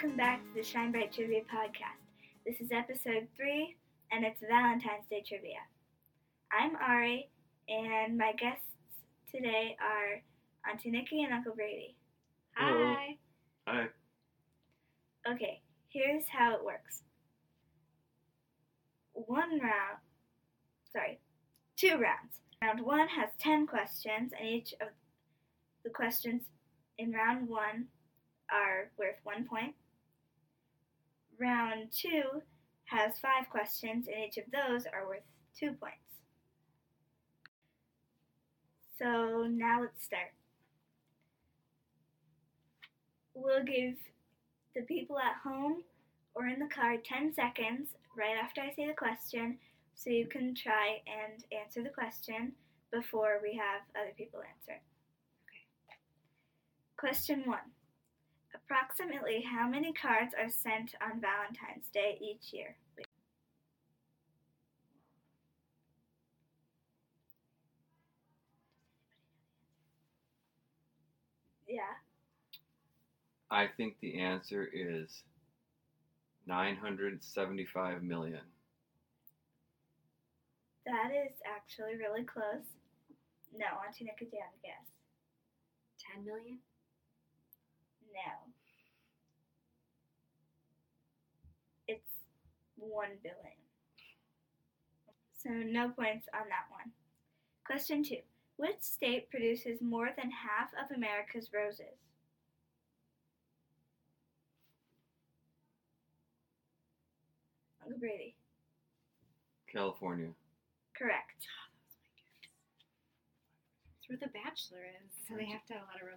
Welcome back to the Shine Bright Trivia Podcast. This is episode 3 and it's Valentine's Day Trivia. I'm Ari and my guests today are Auntie Nikki and Uncle Brady. Hello. Hi. Hi. Okay, here's how it works. One round, sorry, two rounds. Round one has 10 questions, and each of the questions in round one are worth one point. Round two has five questions, and each of those are worth two points. So now let's start. We'll give the people at home or in the car 10 seconds right after I say the question so you can try and answer the question before we have other people answer. Okay. Question 1. Approximately how many cards are sent on Valentine's Day each year? Yeah. I think the answer is 975 million. That is actually really close. No, Auntie Nick, do you have a guess? 10 million? No. It's 1 billion. So no points on that one. Question 2. Which state produces more than half of America's roses? Uncle Brady. California. Correct. Oh, it's where The Bachelor is, so they have to have a lot of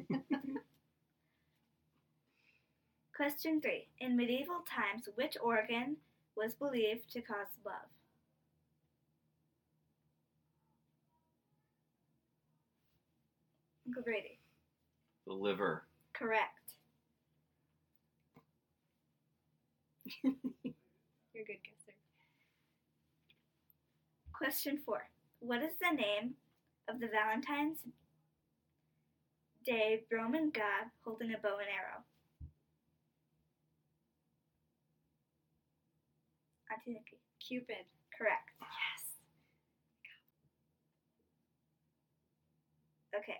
roses. Question 3. In medieval times, which organ was believed to cause love? Uncle Brady. The liver. Correct. You're a good guesser. Question 4. What is the name of the Valentine's Day Roman god holding a bow and arrow? Auntie Nikki. Cupid. Correct. Yes. Okay.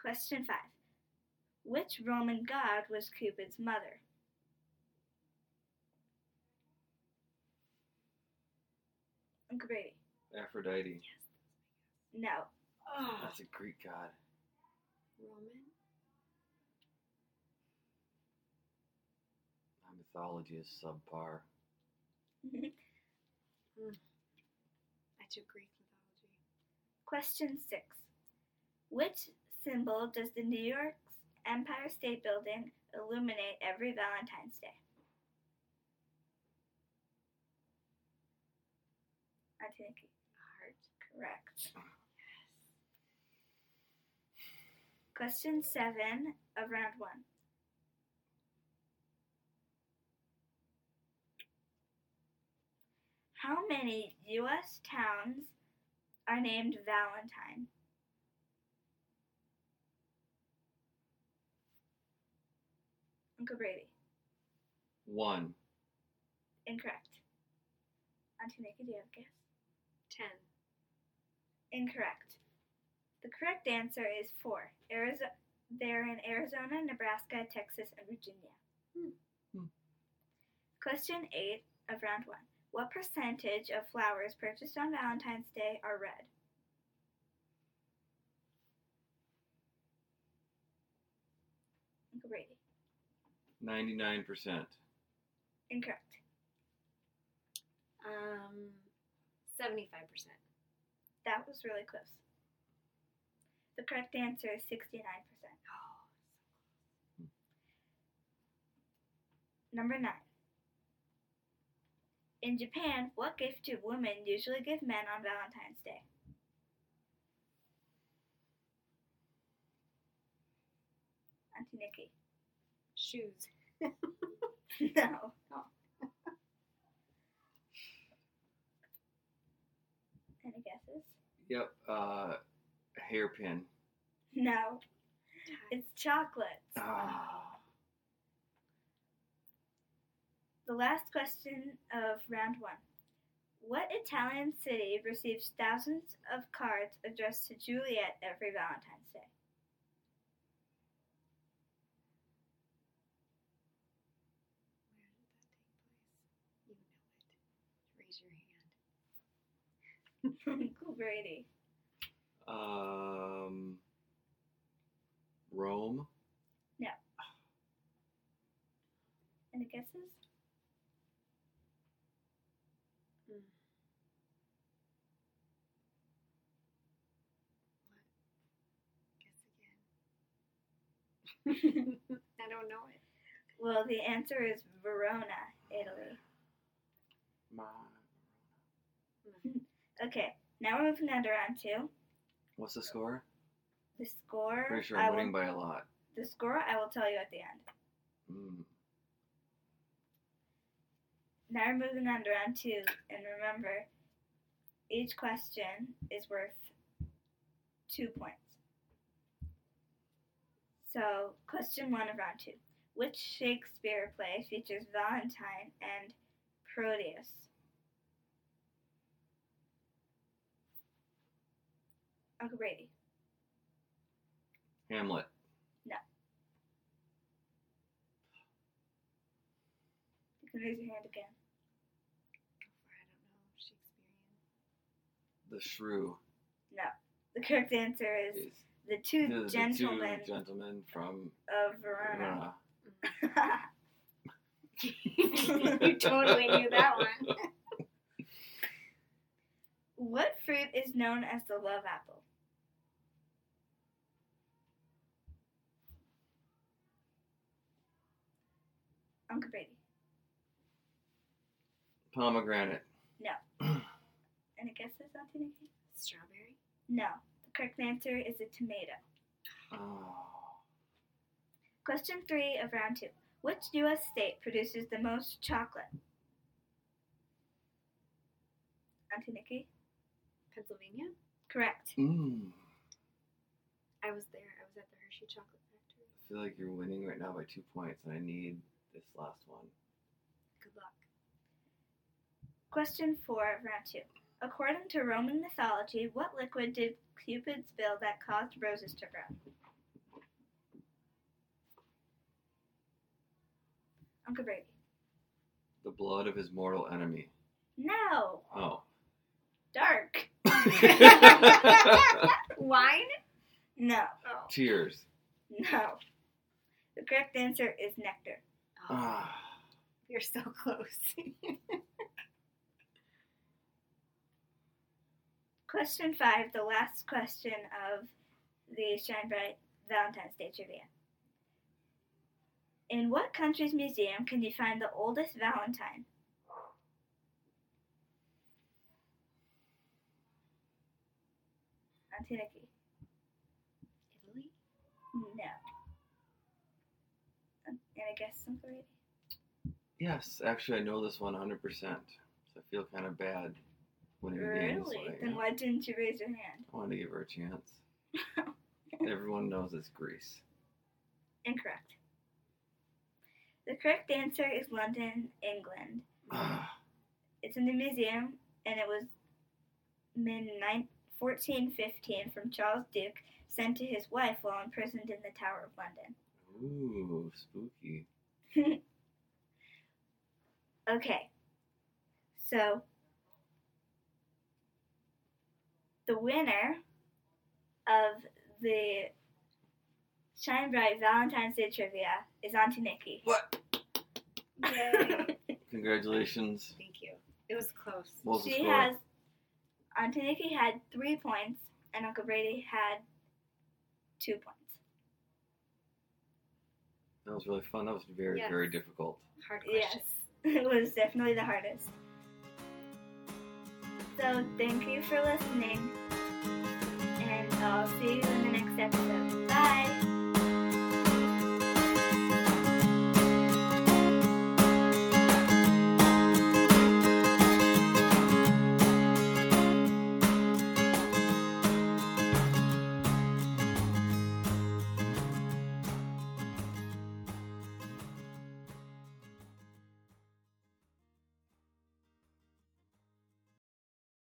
Question 5. Which Roman god was Cupid's mother? Uncle Brady. Aphrodite. No. Oh. That's a Greek god. Roman? My mythology is subpar. Mm. I took Greek mythology. Question 6. Which symbol does the New York's Empire State Building illuminate every Valentine's Day? I think Heart. Correct. Yes. Question 7 of round 1. How many U.S. towns are named Valentine? Uncle Brady. One. Incorrect. Auntie Nikki, do you have a guess? 10. Incorrect. The correct answer is four. Arizona, they're in Arizona, Nebraska, Texas, and Virginia. Hmm. Hmm. Question eight of round one. What percentage of flowers purchased on Valentine's Day are red? Uncle Brady. 99%. Incorrect. Um, 75%. That was really close. The correct answer is 69%. Oh. Number nine. In Japan, what gift do women usually give men on Valentine's Day? Auntie Nikki. Shoes. no. Oh. Any guesses? Yep. Uh, hairpin. No. It's chocolate. Ah. The last question of round one. What Italian city receives thousands of cards addressed to Juliet every Valentine's Day? Where did that take place? You know it. Raise your hand. cool, Brady. Um, Rome. No. Any guesses? Mm. What? Guess again. I don't know it. well, the answer is Verona, Italy. Ma- Okay, now we're moving on to round two. What's the score? The score. Pretty sure I I'm will, winning by a lot. the score I will tell you at the end. Mm. Now we're moving on to round two, and remember, each question is worth two points. So, question one of round two. Which Shakespeare play features Valentine and Proteus? Uncle Brady. Hamlet. No. You can raise your hand again. Go for it. I don't know. Shakespearean. The Shrew. No. The correct answer is Is the two the, the gentlemen two gentlemen from of Verona. Verona. you totally knew that one. what fruit is known as the love apple? Uncle Brady. Pomegranate. No. Any guesses, Auntie Nikki? Strawberry. No. The correct answer is a tomato. Oh. Question three of round two. Which U.S. state produces the most chocolate? Auntie Nikki? Pennsylvania. Correct. Mm. I was there. I was at the Hershey Chocolate Factory. I feel like you're winning right now by two points, and I need this last one. Good luck. Question four of round two. According to Roman mythology, what liquid did Cupid spill that caused roses to grow? Uncle Brady. The blood of his mortal enemy. No. Oh. Dark. Wine. No. Oh. Tears. No. The correct answer is nectar. Ah. You're so close. Question five, the last question of the Shine Bright Valentine's Day trivia. In what country's museum can you find the oldest Valentine? Auntie Italy. No. Um, Any guess, Uncle Brady? Yes, actually, I know this one 100%. So I feel kind of bad winning the game. this Really? Then why didn't you raise your hand? I wanted to give her a chance. Everyone knows it's Greece. Incorrect. The correct answer is London, England. It's in the museum, and it was in 1415 from Charles Duke, sent to his wife while imprisoned in the Tower of London. Ooh, spooky. Okay, so the winner of the Shine Bright Valentine's Day trivia is Auntie Nikki. What? Yay. Congratulations. Thank you. It was close. What was the she score? has Auntie Nikki had three points, and Uncle Brady had two points. That was really fun. That was very, Yes. very difficult. Hard Yes, it was definitely the hardest. So thank you for listening, and I'll see you in the next episode. Bye.